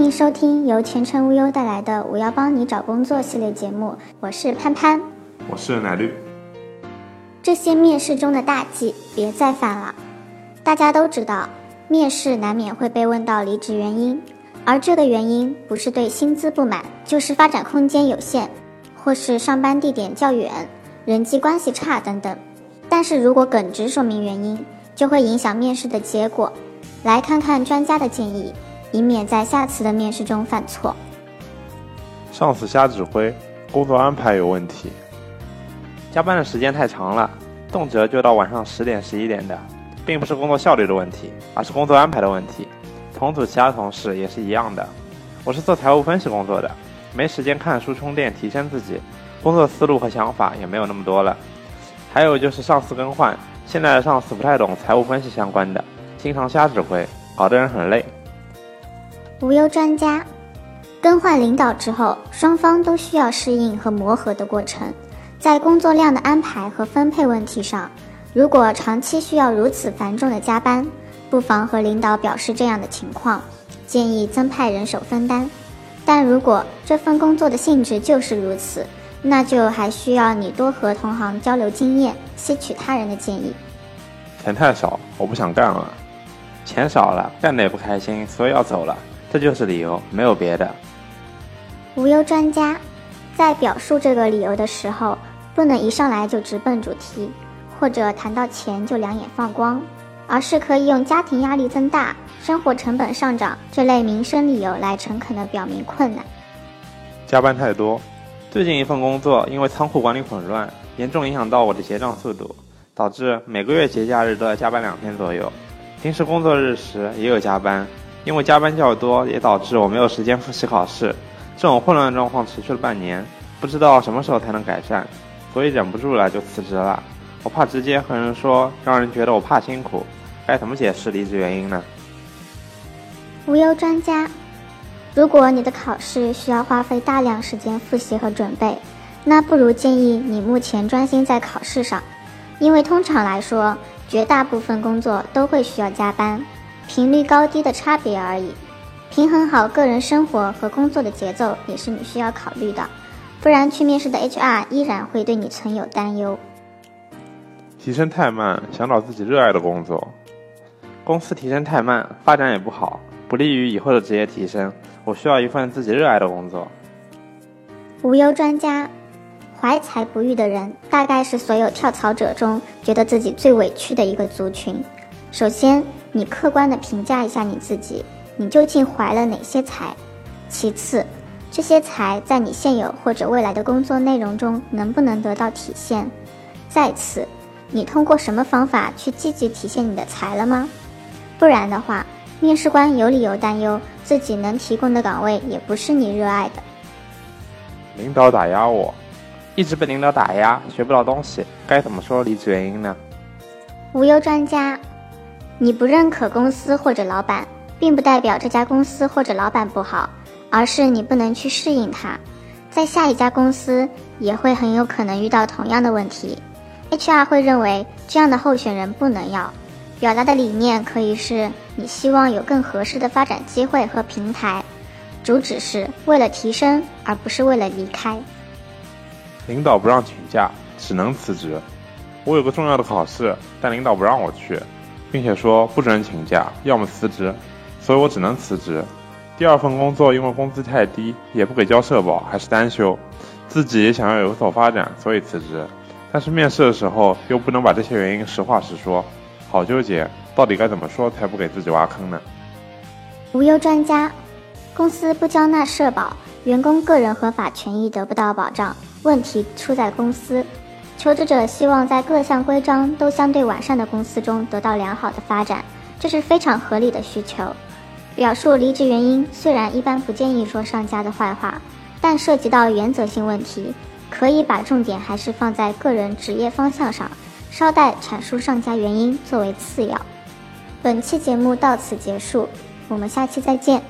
迎收听由前程无忧带来的“我要帮你找工作”系列节目，我是潘潘，我是奶绿。这些面试中的大忌别再犯了。大家都知道，面试难免会被问到离职原因，而这个原因不是对薪资不满，就是发展空间有限，或是上班地点较远、人际关系差等等。但是如果耿直说明原因，就会影响面试的结果。来看看专家的建议。以免在下次的面试中犯错。上司瞎指挥，工作安排有问题，加班的时间太长了，动辄就到晚上十点、十一点的，并不是工作效率的问题，而是工作安排的问题。同组其他同事也是一样的。我是做财务分析工作的，没时间看书充电提升自己，工作思路和想法也没有那么多了。还有就是上司更换，现在的上司不太懂财务分析相关的，经常瞎指挥，搞得人很累。无忧专家，更换领导之后，双方都需要适应和磨合的过程。在工作量的安排和分配问题上，如果长期需要如此繁重的加班，不妨和领导表示这样的情况，建议增派人手分担。但如果这份工作的性质就是如此，那就还需要你多和同行交流经验，吸取他人的建议。钱太少，我不想干了。钱少了，干的也不开心，所以要走了。这就是理由，没有别的。无忧专家在表述这个理由的时候，不能一上来就直奔主题，或者谈到钱就两眼放光，而是可以用家庭压力增大、生活成本上涨这类民生理由来诚恳地表明困难。加班太多，最近一份工作因为仓库管理混乱，严重影响到我的结账速度，导致每个月节假日都要加班两天左右，平时工作日时也有加班。因为加班较多，也导致我没有时间复习考试。这种混乱状况持续了半年，不知道什么时候才能改善，所以忍不住了就辞职了。我怕直接和人说，让人觉得我怕辛苦，该怎么解释离职原因呢？无忧专家，如果你的考试需要花费大量时间复习和准备，那不如建议你目前专心在考试上，因为通常来说，绝大部分工作都会需要加班。频率高低的差别而已，平衡好个人生活和工作的节奏也是你需要考虑的，不然去面试的 HR 依然会对你存有担忧。提升太慢，想找自己热爱的工作。公司提升太慢，发展也不好，不利于以后的职业提升。我需要一份自己热爱的工作。无忧专家，怀才不遇的人，大概是所有跳槽者中觉得自己最委屈的一个族群。首先。你客观的评价一下你自己，你究竟怀了哪些才？其次，这些才在你现有或者未来的工作内容中能不能得到体现？再次，你通过什么方法去积极体现你的才了吗？不然的话，面试官有理由担忧自己能提供的岗位也不是你热爱的。领导打压我，一直被领导打压，学不到东西，该怎么说离职原因呢？无忧专家。你不认可公司或者老板，并不代表这家公司或者老板不好，而是你不能去适应它。在下一家公司也会很有可能遇到同样的问题，HR 会认为这样的候选人不能要。表达的理念可以是你希望有更合适的发展机会和平台，主旨是为了提升，而不是为了离开。领导不让请假，只能辞职。我有个重要的考试，但领导不让我去。并且说不准请假，要么辞职，所以我只能辞职。第二份工作因为工资太低，也不给交社保，还是单休，自己也想要有所发展，所以辞职。但是面试的时候又不能把这些原因实话实说，好纠结，到底该怎么说才不给自己挖坑呢？无忧专家，公司不交纳社保，员工个人合法权益得不到保障，问题出在公司。求职者希望在各项规章都相对完善的公司中得到良好的发展，这是非常合理的需求。表述离职原因虽然一般不建议说上家的坏话，但涉及到原则性问题，可以把重点还是放在个人职业方向上，稍待阐述上家原因作为次要。本期节目到此结束，我们下期再见。